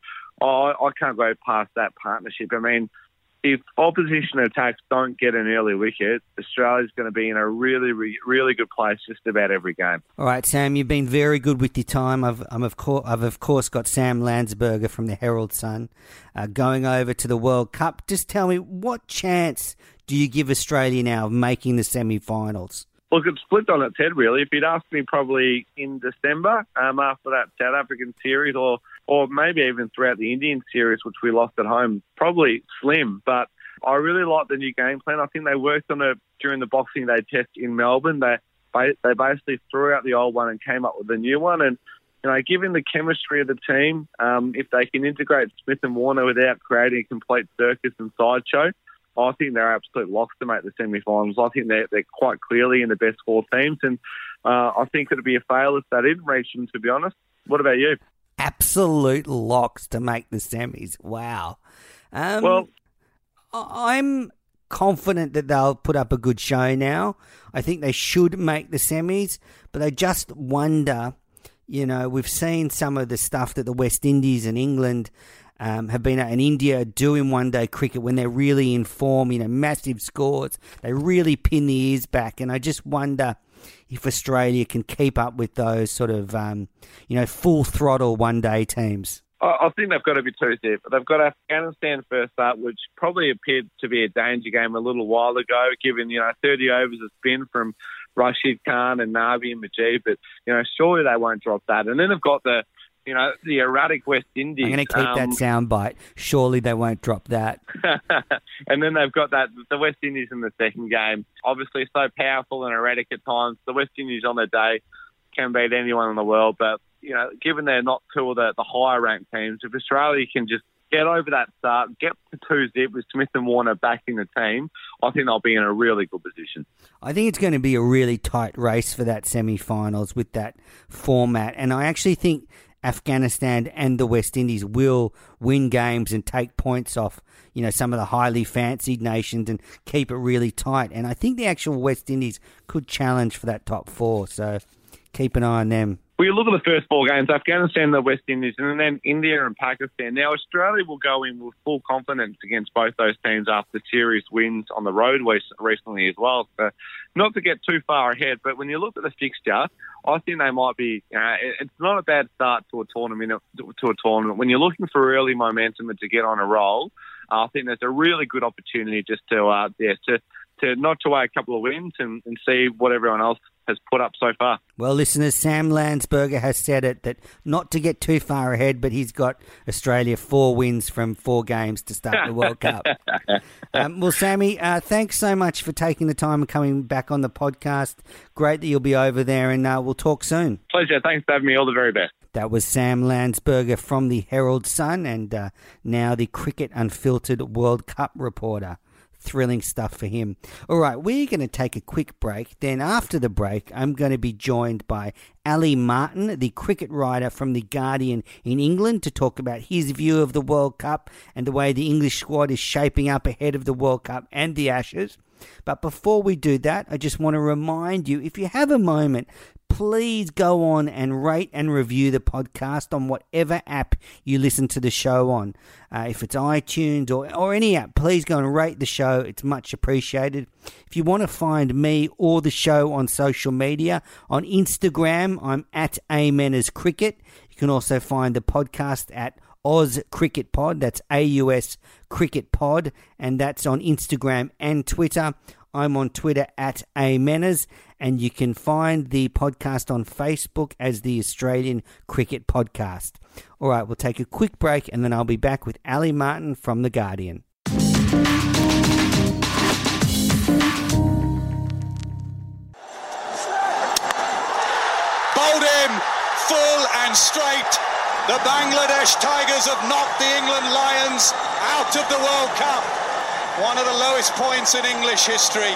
I, I can't go past that partnership. I mean, if opposition attacks don't get an early wicket, Australia's going to be in a really, really good place just about every game. All right, Sam, you've been very good with your time. I've, I'm of course, I've of course got Sam Landsberger from the Herald Sun uh, going over to the World Cup. Just tell me, what chance do you give Australia now of making the semi-finals? Look, it's flipped on its head, really. If you'd asked me probably in December um, after that South African series or or maybe even throughout the Indian series, which we lost at home, probably slim. But I really like the new game plan. I think they worked on it during the Boxing Day test in Melbourne. They they basically threw out the old one and came up with a new one. And you know, given the chemistry of the team, um, if they can integrate Smith and Warner without creating a complete circus and sideshow, I think they're absolute locks to make the semi-finals. I think they're, they're quite clearly in the best four teams, and uh, I think it'd be a fail if they didn't reach them. To be honest, what about you? Absolute locks to make the semis. Wow. Um, well, I'm confident that they'll put up a good show now. I think they should make the semis, but I just wonder. You know, we've seen some of the stuff that the West Indies and England um, have been at and India doing one day cricket when they're really in form, you know, massive scores. They really pin the ears back. And I just wonder if Australia can keep up with those sort of, um, you know, full throttle one day teams? I think they've got to be two step. They've got Afghanistan first up, which probably appeared to be a danger game a little while ago, given, you know, 30 overs of spin from Rashid Khan and Nabi and Mujeeb. But, you know, surely they won't drop that. And then they've got the you know, the erratic West Indies. I'm going to keep um, that soundbite. Surely they won't drop that. and then they've got that the West Indies in the second game. Obviously, so powerful and erratic at times. The West Indies on their day can beat anyone in the world, but you know, given they're not two of the, the higher ranked teams, if Australia can just get over that start, get to two zip with Smith and Warner back in the team, I think they'll be in a really good position. I think it's going to be a really tight race for that semi-finals with that format, and I actually think Afghanistan and the West Indies will win games and take points off, you know, some of the highly fancied nations and keep it really tight. And I think the actual West Indies could challenge for that top four. So keep an eye on them. You look at the first four games Afghanistan, the West Indies, and then India and Pakistan. Now, Australia will go in with full confidence against both those teams after series wins on the road recently as well. So, not to get too far ahead, but when you look at the fixture, I think they might be. It's not a bad start to a tournament. To a tournament, when you're looking for early momentum and to get on a roll, I think there's a really good opportunity just to, uh, yeah, to to not to weigh a couple of wins and, and see what everyone else has put up so far. Well, listeners, Sam Landsberger has said it that not to get too far ahead, but he's got Australia four wins from four games to start the World Cup. Um, well, Sammy, uh, thanks so much for taking the time and coming back on the podcast. Great that you'll be over there, and uh, we'll talk soon. Pleasure. Thanks for having me. All the very best. That was Sam Landsberger from the Herald Sun and uh, now the Cricket Unfiltered World Cup reporter. Thrilling stuff for him. All right, we're going to take a quick break. Then, after the break, I'm going to be joined by Ali Martin, the cricket writer from The Guardian in England, to talk about his view of the World Cup and the way the English squad is shaping up ahead of the World Cup and the Ashes. But before we do that, I just want to remind you if you have a moment, please go on and rate and review the podcast on whatever app you listen to the show on. Uh, if it's iTunes or, or any app, please go and rate the show. It's much appreciated. If you want to find me or the show on social media, on Instagram, I'm at Amenners Cricket. You can also find the podcast at Oz Cricket Pod. That's A U S Cricket Pod, and that's on Instagram and Twitter. I'm on Twitter at Amenners, and you can find the podcast on Facebook as the Australian Cricket Podcast. All right, we'll take a quick break, and then I'll be back with Ali Martin from The Guardian. Bowled in, full and straight. The Bangladesh Tigers have knocked the England Lions out of the World Cup. One of the lowest points in English history.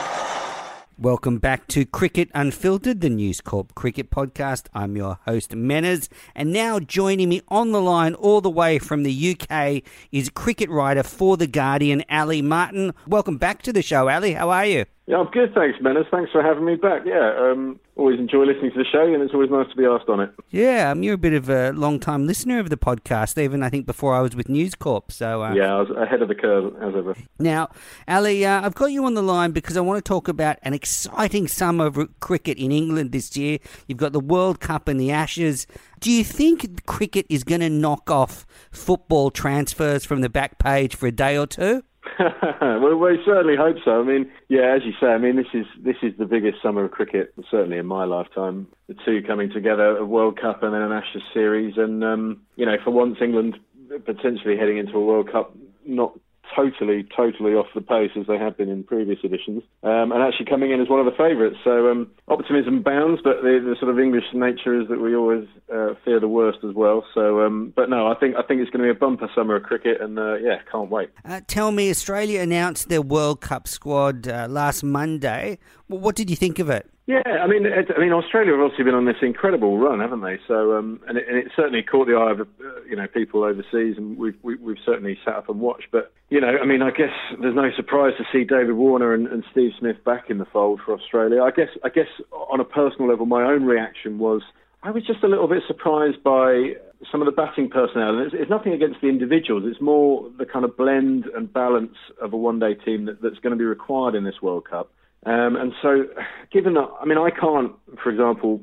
Welcome back to Cricket Unfiltered, the News Corp cricket podcast. I'm your host, Menners, and now joining me on the line all the way from the UK is cricket writer for The Guardian, Ali Martin. Welcome back to the show, Ali. How are you? Yeah, I'm good, thanks, Menners. Thanks for having me back. Yeah, um, always enjoy listening to the show, and it's always nice to be asked on it. Yeah, um, you're a bit of a long-time listener of the podcast, even I think before I was with News Corp. So uh, Yeah, I was ahead of the curve as ever. Now, Ali, uh, I've got you on the line because I want to talk about an exciting summer of cricket in England this year. You've got the World Cup and the Ashes. Do you think cricket is going to knock off football transfers from the back page for a day or two? well, we certainly hope so. I mean, yeah, as you say, I mean, this is this is the biggest summer of cricket, certainly in my lifetime. The two coming together, a World Cup and then an Ashes series, and um, you know, for once, England potentially heading into a World Cup not totally, totally off the pace as they have been in previous editions, um, and actually coming in as one of the favourites. So um, optimism bounds, but the, the, sort of English nature is that we always uh, fear the worst as well. So, um, but no, I think I think it's going to be a bumper summer of cricket, and uh, yeah, can't wait. Uh, tell me, Australia announced their World Cup squad uh, last Monday. Well, what did you think of it? Yeah, I mean, I mean, Australia have obviously been on this incredible run, haven't they? So, um, and, it, and it certainly caught the eye of uh, you know people overseas, and we've we, have we have certainly sat up and watched. But you know, I mean, I guess there's no surprise to see David Warner and, and Steve Smith back in the fold for Australia. I guess, I guess, on a personal level, my own reaction was I was just a little bit surprised by some of the batting personnel. And it's, it's nothing against the individuals; it's more the kind of blend and balance of a one-day team that, that's going to be required in this World Cup. Um, and so, given that, I mean, I can't, for example,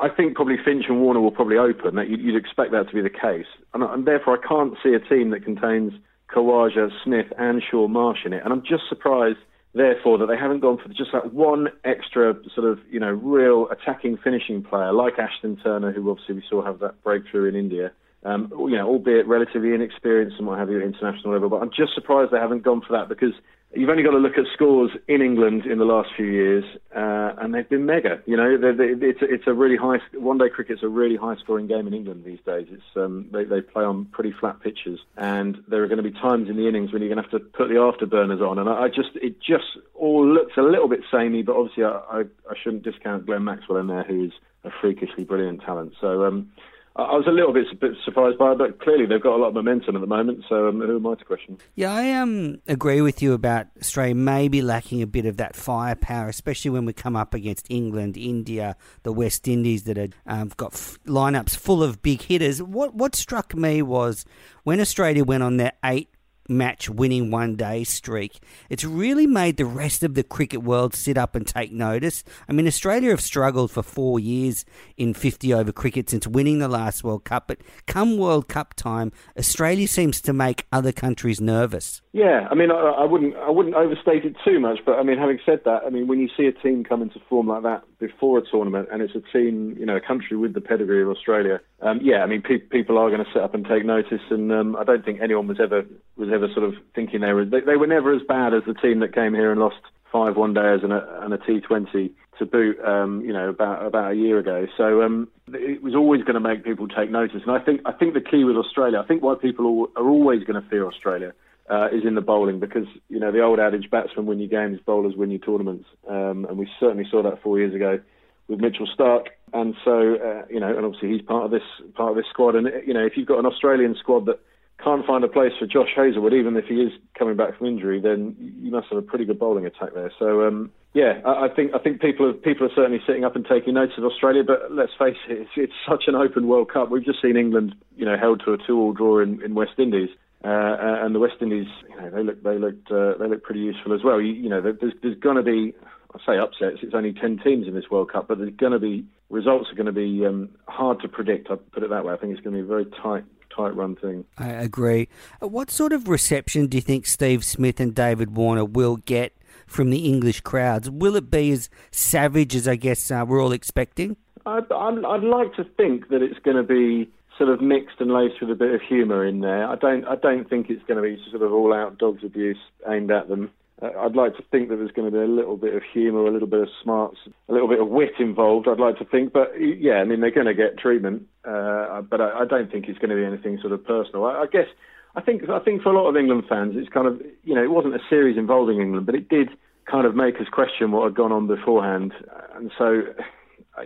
I think probably Finch and Warner will probably open. That you'd, expect that to be the case, and, and, therefore I can't see a team that contains Khawaja, Smith, and Shaun Marsh in it. And I'm just surprised, therefore, that they haven't gone for just that one extra sort of you know real attacking finishing player like Ashton Turner, who obviously we saw have that breakthrough in India. Um, you know, albeit relatively inexperienced and what have you at international level, but I'm just surprised they haven't gone for that because you've only got to look at scores in England in the last few years, uh, and they've been mega. You know, they're, they're, it's it's a really high one day cricket's a really high scoring game in England these days. It's um, they they play on pretty flat pitches, and there are going to be times in the innings when you're going to have to put the afterburners on, and I, I just it just all looks a little bit samey, but obviously I, I I shouldn't discount Glenn Maxwell in there, who is a freakishly brilliant talent. So. Um, I was a little bit surprised by it, but clearly they've got a lot of momentum at the moment. So um, who am I to question? Yeah, I um, agree with you about Australia maybe lacking a bit of that firepower, especially when we come up against England, India, the West Indies that have um, got f- lineups full of big hitters. What what struck me was when Australia went on their eight match winning one day streak. It's really made the rest of the cricket world sit up and take notice. I mean, Australia have struggled for four years in 50 over cricket since winning the last World Cup, but come World Cup time, Australia seems to make other countries nervous. Yeah, I mean, I, I wouldn't, I wouldn't overstate it too much, but I mean, having said that, I mean, when you see a team come into form like that before a tournament, and it's a team, you know, a country with the pedigree of Australia, um, yeah, I mean, pe- people are going to sit up and take notice, and um, I don't think anyone was ever was ever sort of thinking they were they, they were never as bad as the team that came here and lost five one days and a, and a T20 to boot, um, you know, about about a year ago. So um, it was always going to make people take notice. And I think I think the key with Australia, I think why people are always going to fear Australia. Uh, is in the bowling because you know the old adage batsmen win your games, bowlers win your tournaments, um, and we certainly saw that four years ago with Mitchell Starc. and so uh, you know, and obviously he's part of this part of this squad, and you know if you've got an Australian squad that can't find a place for Josh Hazlewood, even if he is coming back from injury, then you must have a pretty good bowling attack there. So um, yeah, I, I, think I think people are people are certainly sitting up and taking notice of Australia. But let's face it, it's, it's such an open World Cup. We've just seen England, you know, held to a two-all draw in, in West Indies. Uh, and the West Indies, you know, they look they looked uh, they look pretty useful as well. You, you know, there's there's going to be I say upsets. It's only ten teams in this World Cup, but there's going to be results are going to be um, hard to predict. I put it that way. I think it's going to be a very tight tight run thing. I agree. Uh, what sort of reception do you think Steve Smith and David Warner will get from the English crowds? Will it be as savage as I guess uh, we're all expecting? I'd, I'd, like to think that it's going to be sort of mixed and laced with a bit of humour in there. I don't I don't think it's going to be sort of all out dogs abuse aimed at them. Uh, I'd like to think that there's going to be a little bit of humour, a little bit of smarts, a little bit of wit involved. I'd like to think, but yeah, I mean they're going to get treatment, uh, but I, I, don't think it's going to be anything sort of personal. I, I, guess I think I think for a lot of England fans, it's kind of you know it wasn't a series involving England, but it did kind of make us question what had gone on beforehand, and so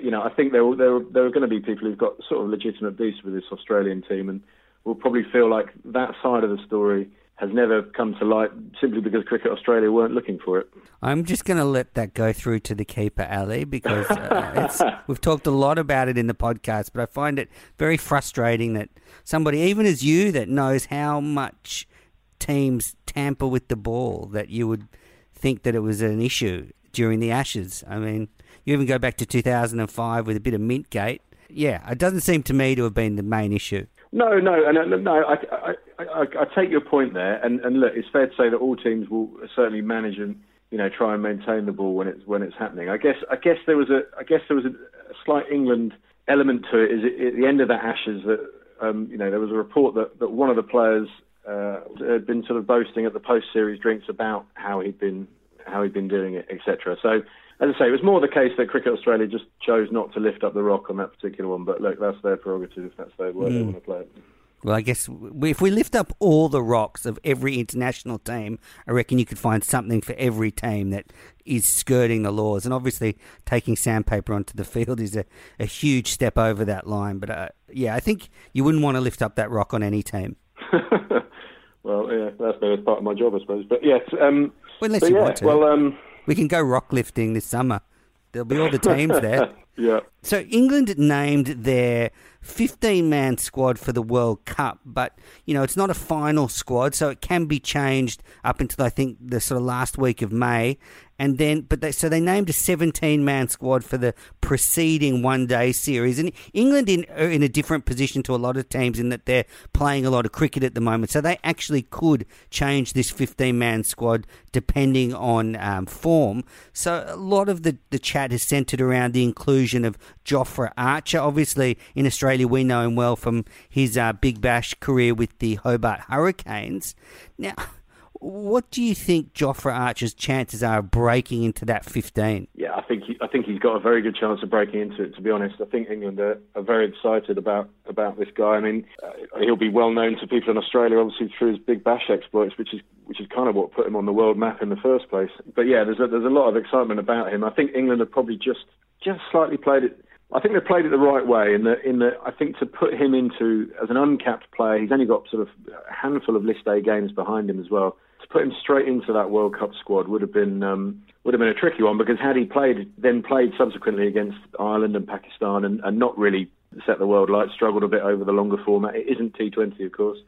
you know I think there there there are going to be people who've got sort of legitimate beefs with this Australian team, and will probably feel like that side of the story has never come to light simply because Cricket Australia weren't looking for it. I'm just going to let that go through to the keeper, Ali, because uh, we've talked a lot about it in the podcast, but I find it very frustrating that somebody, even as you, that knows how much teams tamper with the ball, that you would think that it was an issue during the Ashes. I mean, you even go back to 2005 with a bit of Mintgate. Yeah, it doesn't seem to me to have been the main issue. No, no, uh, no. I, I, I, I, take your point there, and, and look, it's fair to say that all teams will certainly manage and you know try and maintain the ball when it's when it's happening. I guess I guess there was a I guess there was a, slight England element to it. Is at the end of that Ashes that um, you know there was a report that, that one of the players uh, had been sort of boasting at the post series drinks about how he'd been how he'd been doing it, etc. So as I say, it was more the case that Cricket Australia just chose not to lift up the rock on that particular one. But look, that's their prerogative. If that's their way mm. they want to play it. Well, I guess if we lift up all the rocks of every international team, I reckon you could find something for every team that is skirting the laws. And obviously, taking sandpaper onto the field is a, a huge step over that line. But uh, yeah, I think you wouldn't want to lift up that rock on any team. well, yeah, that's part of my job, I suppose. But yes, um, well, unless you yeah, want to. Well, um, we can go rock lifting this summer. There'll be all the teams there. yeah. So England named their 15 man squad for the World Cup, but you know, it's not a final squad, so it can be changed up until I think the sort of last week of May. And then but they, so they named a 17 man squad for the preceding one day series. And England in are in a different position to a lot of teams in that they're playing a lot of cricket at the moment. So they actually could change this 15 man squad depending on um, form. So a lot of the, the chat is centered around the inclusion of Jofra Archer obviously in Australia we know him well from his uh, Big Bash career with the Hobart Hurricanes now what do you think Jofra Archer's chances are of breaking into that 15? Yeah, I think he, I think he's got a very good chance of breaking into it. To be honest, I think England are, are very excited about about this guy. I mean, uh, he'll be well known to people in Australia, obviously through his Big Bash exploits, which is which is kind of what put him on the world map in the first place. But yeah, there's a, there's a lot of excitement about him. I think England have probably just just slightly played it I think they played it the right way. In the in I think to put him into as an uncapped player, he's only got sort of a handful of List A games behind him as well to put him straight into that World Cup squad would have been um, would have been a tricky one because had he played then played subsequently against Ireland and Pakistan and, and not really set the world light, struggled a bit over the longer format. It isn't T20, of course.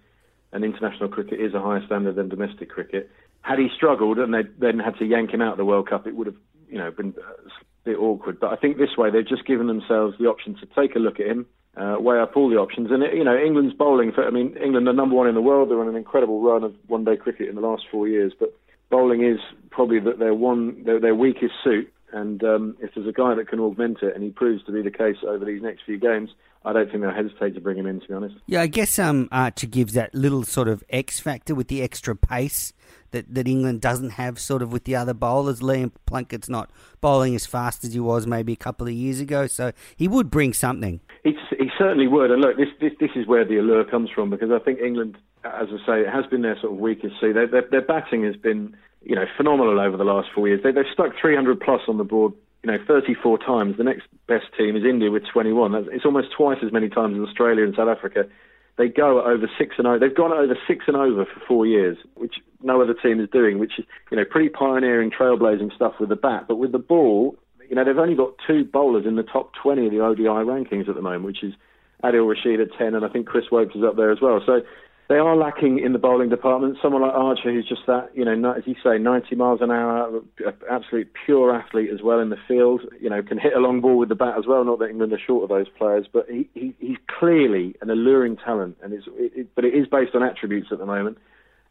and international cricket is a higher standard than domestic cricket. Had he struggled and they then had to yank him out of the World Cup, it would have you know been a bit awkward. But I think this way they've just given themselves the option to take a look at him, uh, weigh up all the options, and you know England's bowling. For, I mean, England are number one in the world. They're on an incredible run of one-day cricket in the last four years, but bowling is probably their one their, their weakest suit. And um, if there's a guy that can augment it, and he proves to be the case over these next few games, I don't think they'll hesitate to bring him in. To be honest. Yeah, I guess um, Archer gives that little sort of X factor with the extra pace that, that England doesn't have, sort of with the other bowlers. Liam Plunkett's not bowling as fast as he was maybe a couple of years ago, so he would bring something. He, he certainly would. And look, this, this this is where the allure comes from because I think England, as I say, it has been their sort of weakest sea. Their, their, their batting has been you know, phenomenal over the last four years. They, they've stuck 300 plus on the board, you know, 34 times. The next best team is India with 21. It's almost twice as many times as Australia and South Africa. They go over six and over. They've gone over six and over for four years, which no other team is doing. Which is, you know, pretty pioneering, trailblazing stuff with the bat. But with the ball, you know, they've only got two bowlers in the top 20 of the ODI rankings at the moment, which is Adil Rashid at 10, and I think Chris Woakes is up there as well. So they are lacking in the bowling department. Someone like Archer, who's just that, you know, as you say, 90 miles an hour, absolute pure athlete as well in the field. You know, can hit a long ball with the bat as well. Not that England are short of those players, but he, he he's clearly an alluring talent, and it's, it, it, but it is based on attributes at the moment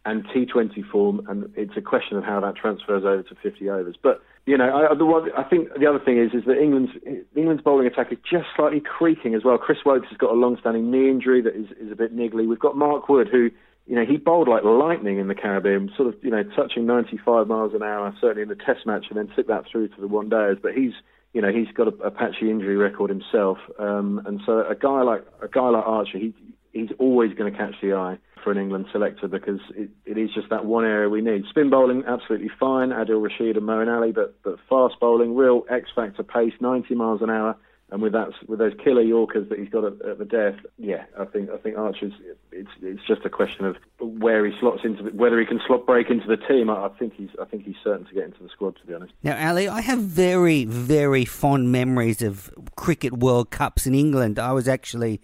and T20 form, and it's a question of how that transfers over to 50 overs. But you know, I, the one, I think the other thing is is that England's England's bowling attack is just slightly creaking as well. Chris Woakes has got a long-standing knee injury that is, is a bit niggly. We've got Mark Wood who. You know, he bowled like lightning in the Caribbean, sort of, you know, touching 95 miles an hour, certainly in the Test match, and then took that through to the one days. But he's, you know, he's got a, a patchy injury record himself, um, and so a guy like a guy like Archer, he he's always going to catch the eye for an England selector because it, it is just that one area we need. Spin bowling, absolutely fine. Adil Rashid and Moeen Ali, but but fast bowling, real X factor pace, 90 miles an hour, and with that with those killer Yorkers that he's got at, at the death, yeah, I think I think Archer's it's it's just a question of where he slots into the, whether he can slot break into the team. I, I think he's I think he's certain to get into the squad. To be honest. Now, Ali, I have very very fond memories of cricket World Cups in England. I was actually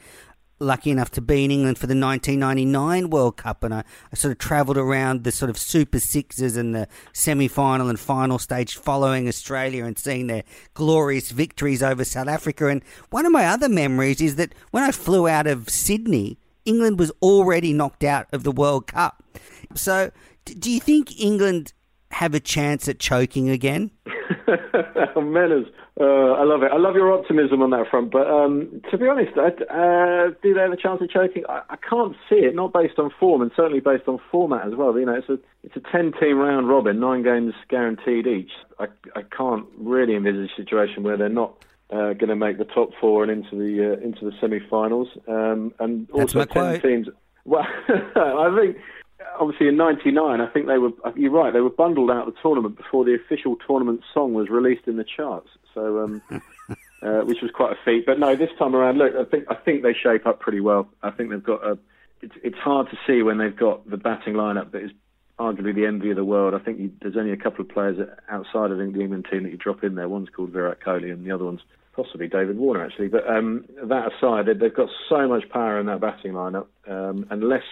lucky enough to be in England for the 1999 World Cup, and I, I sort of travelled around the sort of Super Sixes and the semi final and final stage following Australia and seeing their glorious victories over South Africa. And one of my other memories is that when I flew out of Sydney, England was already knocked out of the World Cup. So, do you think England have a chance at choking again? Menners. Uh, I love it. I love your optimism on that front. But um, to be honest, I, uh, do they have a chance of choking? I, I, can't see it. Not based on form, and certainly based on format as well. You know, it's a it's a ten team round robin, nine games guaranteed each. I I can't really envisage a situation where they're not uh, going to make the top four and into the uh, into the semi-finals. Um, and also ten quote. teams. Well, I think obviously in '99, I think they were. You're right. They were bundled out of the tournament before the official tournament song was released in the charts. So, um, uh, which was quite a feat. But no, this time around, look, I think I think they shape up pretty well. I think they've got a. It's, it's hard to see when they've got the batting lineup that is arguably the envy of the world. I think you, there's only a couple of players outside of the England team that you drop in there. One's called Virat Kohli, and the other one's possibly David Warner, actually. But um, that aside, they've got so much power in that batting lineup. Um, unless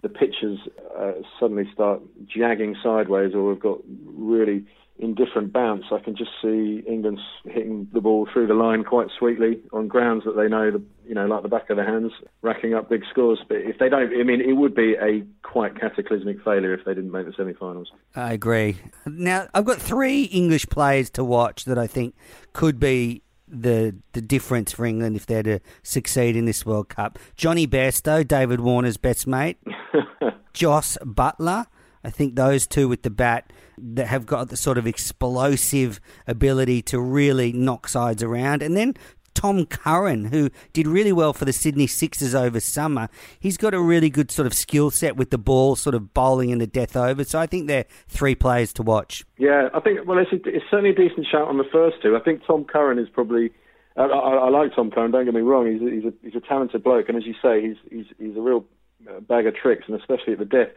the pitchers uh, suddenly start jagging sideways or we've got really indifferent bounce, I can just see England hitting the ball through the line quite sweetly on grounds that they know, the, you know, like the back of their hands, racking up big scores. But if they don't, I mean, it would be a quite cataclysmic failure if they didn't make the semi-finals. I agree. Now, I've got three English players to watch that I think could be the the difference for England if they're to succeed in this World Cup. Jonny Bairstow, David Warner's best mate. Jos Buttler. I think those two with the bat that have got the sort of explosive ability to really knock sides around. And then Tom Curran, who did really well for the Sydney Sixers over summer. He's got a really good sort of skill set with the ball, sort of bowling in the death over. So I think they're three players to watch. Yeah, I think, well, it's, a, it's certainly a decent shout on the first two. I think Tom Curran is probably. I, I, I like Tom Curran. Don't get me wrong. He's a, he's a he's a talented bloke, and as you say, he's he's he's a real uh, bag of tricks, and especially at the death.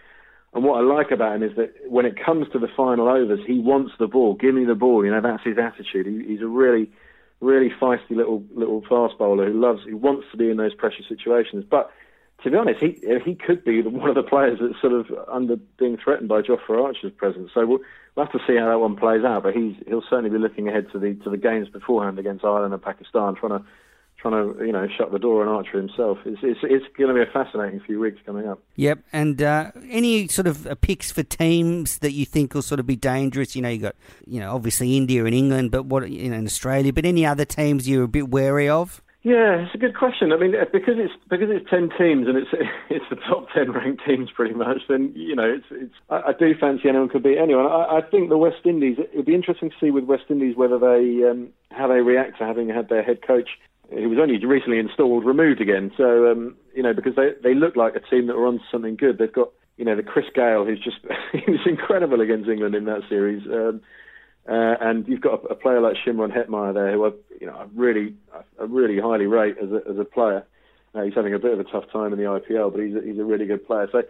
And what I like about him is that when it comes to the final overs, he wants the ball. Give me the ball. You know, that's his attitude. He, he's a really, really feisty little little fast bowler who loves, who wants to be in those pressure situations. But to be honest, he he could be one of the players that's sort of under being threatened by Jofra Archer's presence. So we'll, we'll have to see how that one plays out. But he's he'll certainly be looking ahead to the to the games beforehand against Ireland and Pakistan, trying to trying to you know shut the door on Archer himself. It's it's, it's going to be a fascinating few weeks coming up. Yep, and uh, any sort of uh, picks for teams that you think will sort of be dangerous? You know, you got you know obviously India and England, but what you know in Australia, but any other teams you're a bit wary of? Yeah, it's a good question. I mean, because it's because it's ten teams and it's it's the top ten ranked teams pretty much. Then you know, it's it's. I, I do fancy anyone could beat anyone. I, I think the West Indies. It'd be interesting to see with West Indies whether they um, how they react to having had their head coach, who was only recently installed, removed again. So um, you know, because they they look like a team that are on something good. They've got you know the Chris Gayle, who's just he was incredible against England in that series. Um, uh, and you've got a, a, player like Shimron Hetmyer there, who I, you know, I really, I really highly rate as a, as a player. Uh, he's having a bit of a tough time in the IPL, but he's a, he's a really good player. So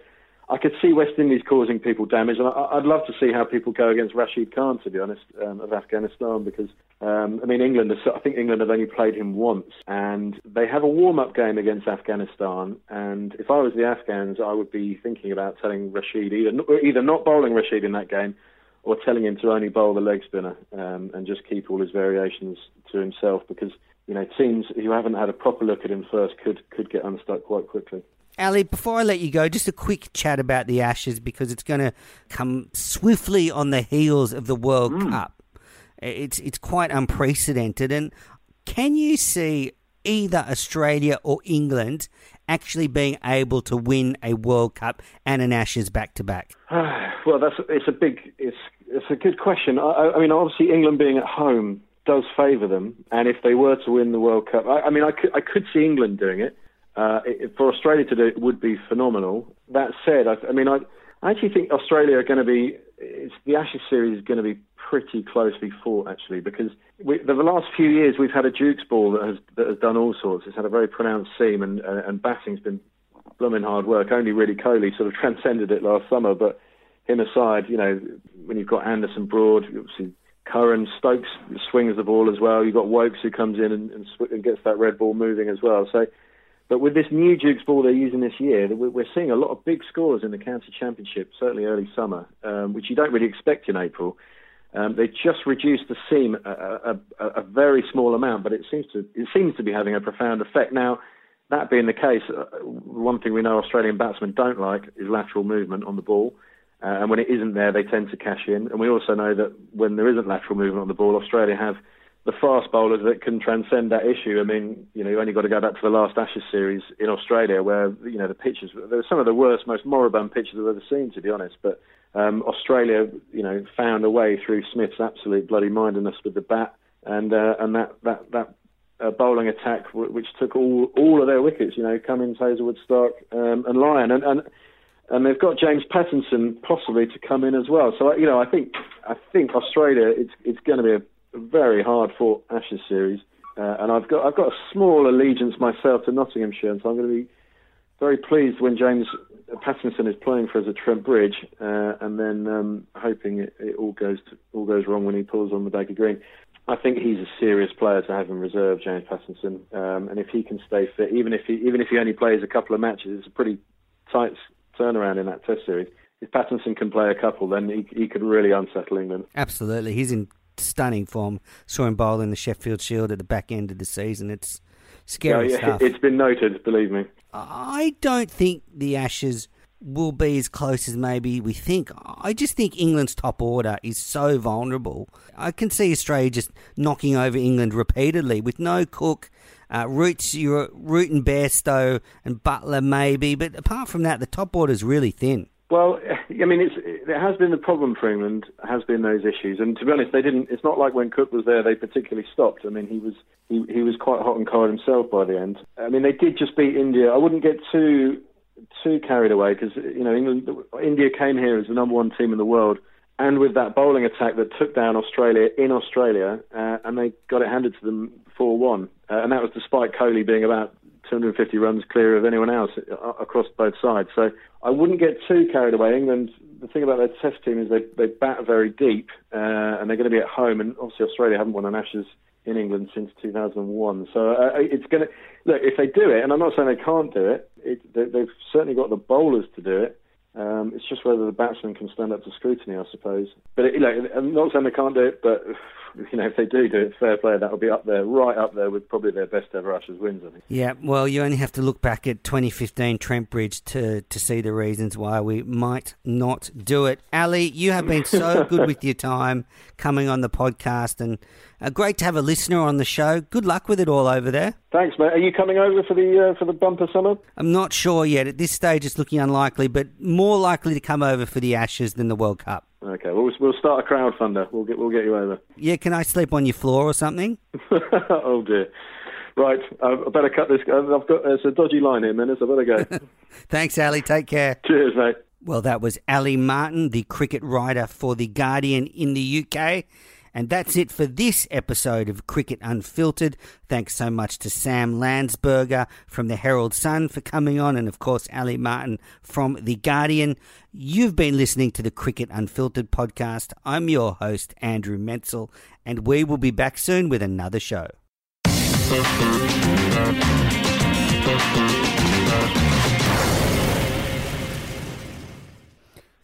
I could see West Indies causing people damage, and I, would love to see how people go against Rashid Khan, to be honest, um, of Afghanistan, because um, I mean England. I think England have only played him once, and they have a warm-up game against Afghanistan. And if I was the Afghans, I would be thinking about telling Rashid either either not bowling Rashid in that game or telling him to only bowl the leg spinner um, and just keep all his variations to himself because you know teams who haven't had a proper look at him first could could get unstuck quite quickly. Ali, before I let you go, just a quick chat about the Ashes because it's going to come swiftly on the heels of the World mm. Cup. It's it's quite unprecedented, and can you see either Australia or England actually being able to win a World Cup and an Ashes back to back? Well, that's it's a big it's it's a good question. I, I mean, obviously England being at home does favour them, and if they were to win the World Cup, I, I mean, I could I could see England doing it. Uh, it. For Australia to do it would be phenomenal. That said, I, I mean, I, I actually think Australia are going to be. It's, the Ashes series is going to be pretty closely fought actually because we, the, last few years we've had a Duke's ball that has that has done all sorts. It's had a very pronounced seam and uh, and batting's been blooming hard work. Only really Kohli sort of transcended it last summer, but him aside, you know, when you've got Anderson Broad, obviously Curran, Stokes swings the ball as well. You've got Woakes who comes in and, and, and gets that red ball moving as well. So, but with this new Duke's ball they're using this year, we're seeing a lot of big scores in the county championship, certainly early summer, um, which you don't really expect in April. Um, they just reduced the seam a, a, a, very small amount, but it seems to it seems to be having a profound effect. Now, that being the case, uh, one thing we know Australian batsmen don't like is lateral movement on the ball. Uh, and when it isn't there, they tend to cash in. And we also know that when there isn't lateral movement on the ball, Australia have the fast bowlers that can transcend that issue. I mean, you know, you only got to go back to the last Ashes series in Australia, where you know the pitches were some of the worst, most moribund pitches I've ever seen, to be honest. But um, Australia, you know, found a way through Smith's absolute bloody mindedness with the bat, and uh, and that that that uh, bowling attack, which took all all of their wickets. You know, Cummins, Hazlewood, Starc, um, and Lyon, and and and they've got James Pattinson possibly to come in as well. So you know, I think I think Australia it's it's going to be a very hard fought Ashes series, uh, and I've got I've got a small allegiance myself to Nottinghamshire, so I'm going to be very pleased when James Pattinson is playing for us at Trent Bridge, uh, and then um, hoping it, it, all goes to, all goes wrong when he pulls on the Baggy Green. I think he's a serious player to have in reserve, James Pattinson, um, and if he can stay fit, even if he even if he only plays a couple of matches, it's a pretty tight turnaround in that Test series. If Pattinson can play a couple, then he, he could really unsettle England. Absolutely, he's in stunning form. Saw him bowl in the Sheffield Shield at the back end of the season. It's scary yeah, stuff. It's been noted, believe me. I don't think the Ashes will be as close as maybe we think. I just think England's top order is so vulnerable. I can see Australia just knocking over England repeatedly with no Cook, uh, Roots, Root and Bairstow and Buttler maybe, but apart from that, the top order is really thin. Well, I mean, it's, it has been the problem for England. Has been those issues, and to be honest, they didn't. It's not like when Cook was there, they particularly stopped. I mean, he was he, he was quite hot and cold himself by the end. I mean, they did just beat India. I wouldn't get too too carried away because you know England, India came here as the number one team in the world and with that bowling attack that took down Australia in Australia, uh, and they got it handed to them 4 1. Uh, and that was despite Kohli being about 250 runs clear of anyone else uh, across both sides. So I wouldn't get too carried away. England, the thing about their test team is they, they bat very deep, uh, and they're going to be at home. And obviously, Australia haven't won an Ashes in England since 2001. So uh, it's going to look if they do it, and I'm not saying they can't do it. it, they, they've certainly got the bowlers to do it. Um, it's just whether the batsmen can stand up to scrutiny, I suppose. But it, know, I'm not saying they can't do it, but you know, if they do do it, fair play, that'll be up there, right up there with probably their best ever Ashes wins. I think. Yeah, well, you only have to look back at 2015 Trent Bridge to to see the reasons why we might not do it. Ali, you have been so good with your time coming on the podcast, and uh, great to have a listener on the show. Good luck with it all over there. Thanks, mate. Are you coming over for the uh, for the bumper summer? I'm not sure yet. At this stage, it's looking unlikely, but more likely to come over for the Ashes than the World Cup. Okay, well, we'll start a crowdfunder. We'll get we'll get you over. Yeah, can I sleep on your floor or something? oh dear. Right, I better cut this. I've got there's a dodgy line here, Menners. I better go. Thanks, Ali. Take care. Cheers, mate. Well, that was Ali Martin, the cricket writer for The Guardian in the UK. And that's it for this episode of Cricket Unfiltered. Thanks so much to Sam Landsberger from the Herald Sun for coming on, and of course, Ali Martin from The Guardian. You've been listening to the Cricket Unfiltered podcast. I'm your host, Andrew Menczel, and we will be back soon with another show.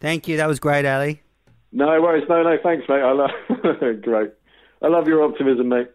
Thank you. That was great, Ali. No worries. No, no, thanks, mate. I love great. I love your optimism, mate.